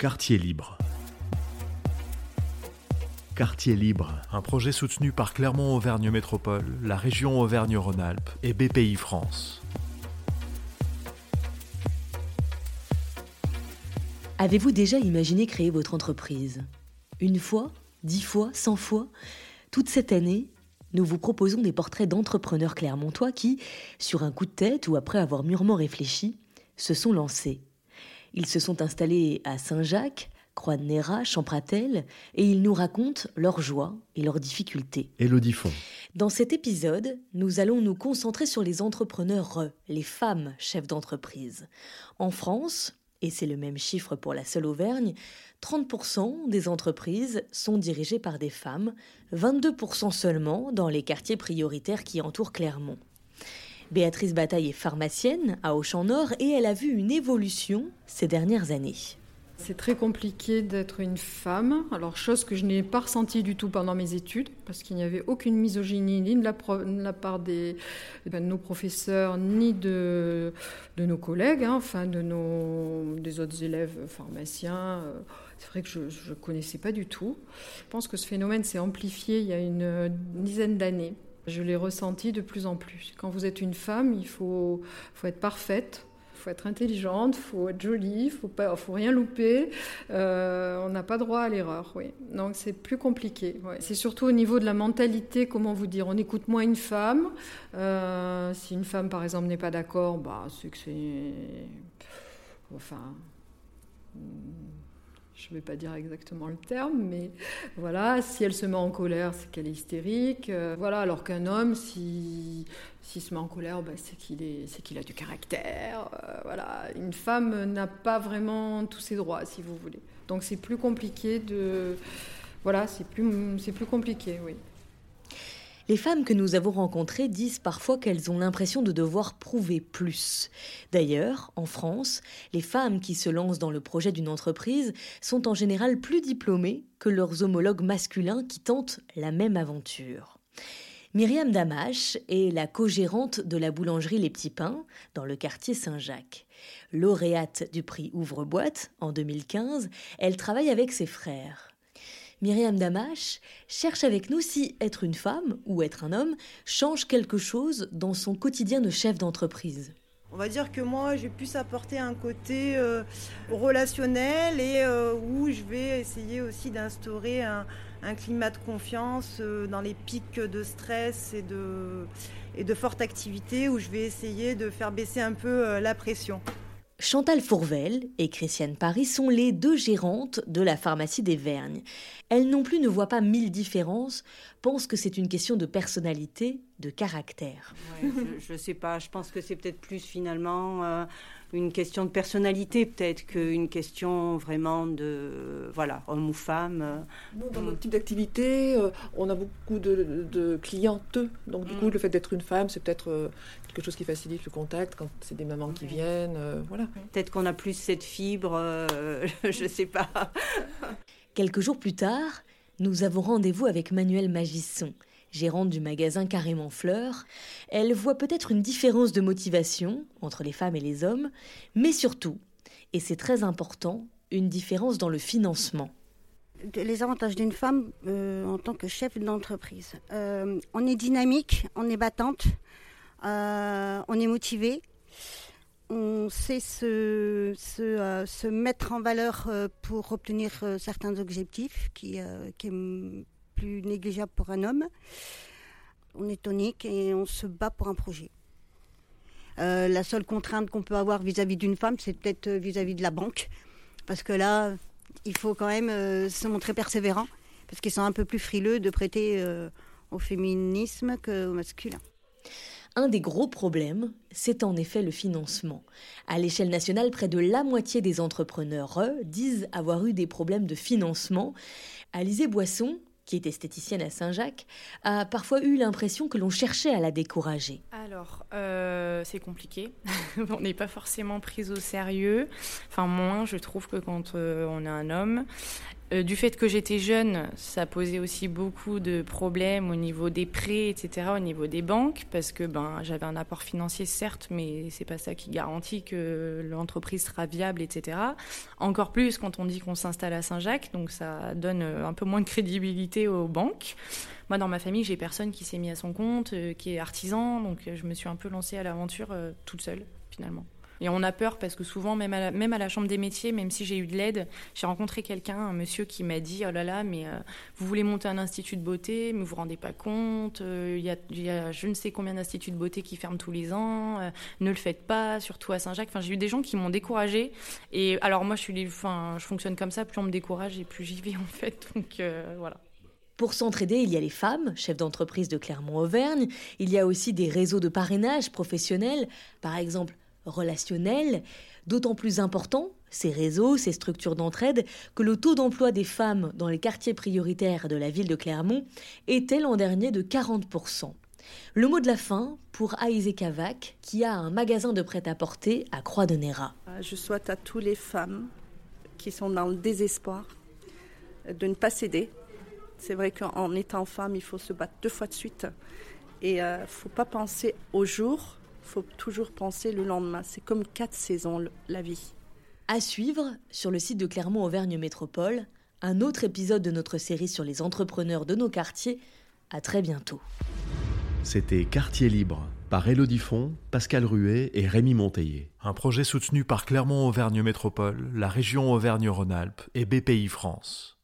Quartier libre. Quartier libre, un projet soutenu par Clermont-Auvergne Métropole, la région Auvergne-Rhône-Alpes et BPI France. Avez-vous déjà imaginé créer votre entreprise? Une fois Dix fois Cent fois? Toute cette année, nous vous proposons des portraits d'entrepreneurs clermontois qui, sur un coup de tête ou après avoir mûrement réfléchi, se sont lancés. Ils se sont installés à Saint-Jacques, Croix-de-Néra, Champratel, et ils nous racontent leurs joies et leurs difficultés. Élodie Font. Dans cet épisode, nous allons nous concentrer sur les entrepreneurs, les femmes chefs d'entreprise. En France, et c'est le même chiffre pour la seule Auvergne, 30% des entreprises sont dirigées par des femmes, 22% seulement dans les quartiers prioritaires qui entourent Clermont. Béatrice Bataille est pharmacienne à Auchan-Nord et elle a vu une évolution ces dernières années. C'est très compliqué d'être une femme, alors chose que je n'ai pas ressentie du tout pendant mes études, parce qu'il n'y avait aucune misogynie ni de la, part des, de nos professeurs, ni de, nos collègues, hein, enfin de nos, des autres élèves pharmaciens. C'est vrai que je ne connaissais pas du tout. Je pense que ce phénomène s'est amplifié il y a une dizaine d'années. Je l'ai ressenti de plus en plus. Quand vous êtes une femme, il faut, faut être parfaite, il faut être intelligente, il faut être jolie, il faut pas, faut rien louper. Euh, on n'a pas droit à l'erreur. Donc c'est plus compliqué. C'est surtout au niveau de la mentalité, comment vous dire. On écoute moins une femme. Euh, si une femme, par exemple, n'est pas d'accord, bah c'est que c'est, enfin je ne vais pas dire exactement le terme, mais voilà, si elle se met en colère, c'est qu'elle est hystérique. Euh, voilà, alors qu'un homme, s'il si, se met en colère, bah, c'est qu'il a du caractère. Euh, voilà, une femme n'a pas vraiment tous ses droits, si vous voulez. Donc c'est plus compliqué de, voilà, c'est plus, c'est plus compliqué, oui. Les femmes que nous avons rencontrées disent parfois qu'elles ont l'impression de devoir prouver plus. D'ailleurs, en France, les femmes qui se lancent dans le projet d'une entreprise sont en général plus diplômées que leurs homologues masculins qui tentent la même aventure. Myriam Damache est la co-gérante de la boulangerie Les Petits Pains dans le quartier Saint-Jacques. Lauréate du prix Ouvre-boîte en 2015, elle travaille avec ses frères. Myriam Damache cherche avec nous si être une femme ou être un homme change quelque chose dans son quotidien de chef d'entreprise. On va dire que moi, j'ai pu apporter un côté euh, relationnel et euh, où je vais essayer aussi d'instaurer un, climat de confiance euh, dans les pics de stress et de, et de forte activité, où je vais essayer de faire baisser un peu la pression. Chantal Fourvel et Christiane Paris sont les deux gérantes de la pharmacie des Vergnes. Elles non plus ne voient pas mille différences, pensent que c'est une question de personnalité, de caractère. je ne sais pas, je pense que c'est peut-être plus finalement euh, une question de personnalité peut-être qu'une question vraiment de voilà homme ou femme. dans notre type d'activité, euh, on a beaucoup de, de clientes, donc du coup mm. le fait d'être une femme, c'est peut-être euh, quelque chose qui facilite le contact quand c'est des mamans qui viennent, euh, voilà. Peut-être qu'on a plus cette fibre, je ne sais pas. Quelques jours plus tard, nous avons rendez-vous avec Manuel Magisson gérante du magasin Carrément Fleurs, elle voit peut-être une différence de motivation entre les femmes et les hommes, mais surtout, et c'est très important, une différence dans le financement. Les avantages d'une femme euh, en tant que chef d'entreprise. Euh, on est dynamique, on est battante, euh, on est motivé, on sait se, se, se, mettre en valeur pour obtenir certains objectifs qui, qui plus négligeable pour un homme. On est tonique et on se bat pour un projet. Euh, la seule contrainte qu'on peut avoir vis-à-vis d'une femme, c'est peut-être euh, vis-à-vis de la banque. Parce que là, il faut quand même euh, se montrer persévérant, parce qu'ils sont un peu plus frileux de prêter au féminisme qu'au masculin. Un des gros problèmes, c'est en effet le financement. À l'échelle nationale, près de la moitié des entrepreneurs disent avoir eu des problèmes de financement. Alizé Boisson, qui est esthéticienne à Saint-Jacques, a parfois eu l'impression que l'on cherchait à la décourager. Alors, euh, c'est compliqué. on n'est pas forcément pris au sérieux. Enfin, moins, je trouve que quand euh, on est un homme. Euh, du fait que j'étais jeune, ça posait aussi beaucoup de problèmes au niveau des prêts, etc., au niveau des banques, parce que ben, j'avais un apport financier, certes, mais c'est pas ça qui garantit que l'entreprise sera viable, etc. Encore plus quand on dit qu'on s'installe à Saint-Jacques, donc ça donne euh, un peu moins de crédibilité aux banques. Moi, dans ma famille, j'ai personne qui s'est mis à son compte, euh, qui est artisan, donc je me suis un peu lancée à l'aventure toute seule, finalement. Et on a peur parce que souvent, même à la, même à la Chambre des métiers, même si j'ai eu de l'aide, j'ai rencontré quelqu'un, un monsieur qui m'a dit Oh là là, mais euh, vous voulez monter un institut de beauté, mais vous vous rendez pas compte, euh, il y, a, je ne sais combien d'instituts de beauté qui ferment tous les ans, euh, ne le faites pas, surtout à Saint-Jacques. Enfin, j'ai eu des gens qui m'ont découragée. Et alors, moi, je, suis, enfin, je fonctionne comme ça, plus on me décourage et plus j'y vais en fait. Donc voilà. Pour s'entraider, il y a les femmes, chefs d'entreprise de Clermont-Auvergne. Il y a aussi des réseaux de parrainage professionnels, par exemple relationnel, d'autant plus important, ces réseaux, ces structures d'entraide, que le taux d'emploi des femmes dans les quartiers prioritaires de la ville de Clermont était l'an dernier de 40%. Le mot de la fin pour Aïsé Kavak, qui a un magasin de prêt-à-porter à Croix-de-Néra. Euh, je souhaite à toutes les femmes qui sont dans le désespoir de ne pas céder. C'est vrai qu'en étant femme, il faut se battre deux fois de suite. Et il euh, ne faut pas penser au jour, faut toujours penser le lendemain. C'est comme quatre saisons, la vie. À suivre, sur le site de Clermont-Auvergne Métropole, un autre épisode de notre série sur les entrepreneurs de nos quartiers. À très bientôt. C'était Quartier Libre par Elodie Font, Pascal Ruet et Rémi Monteillé. Un projet soutenu par Clermont-Auvergne Métropole, la région Auvergne-Rhône-Alpes et BPI France.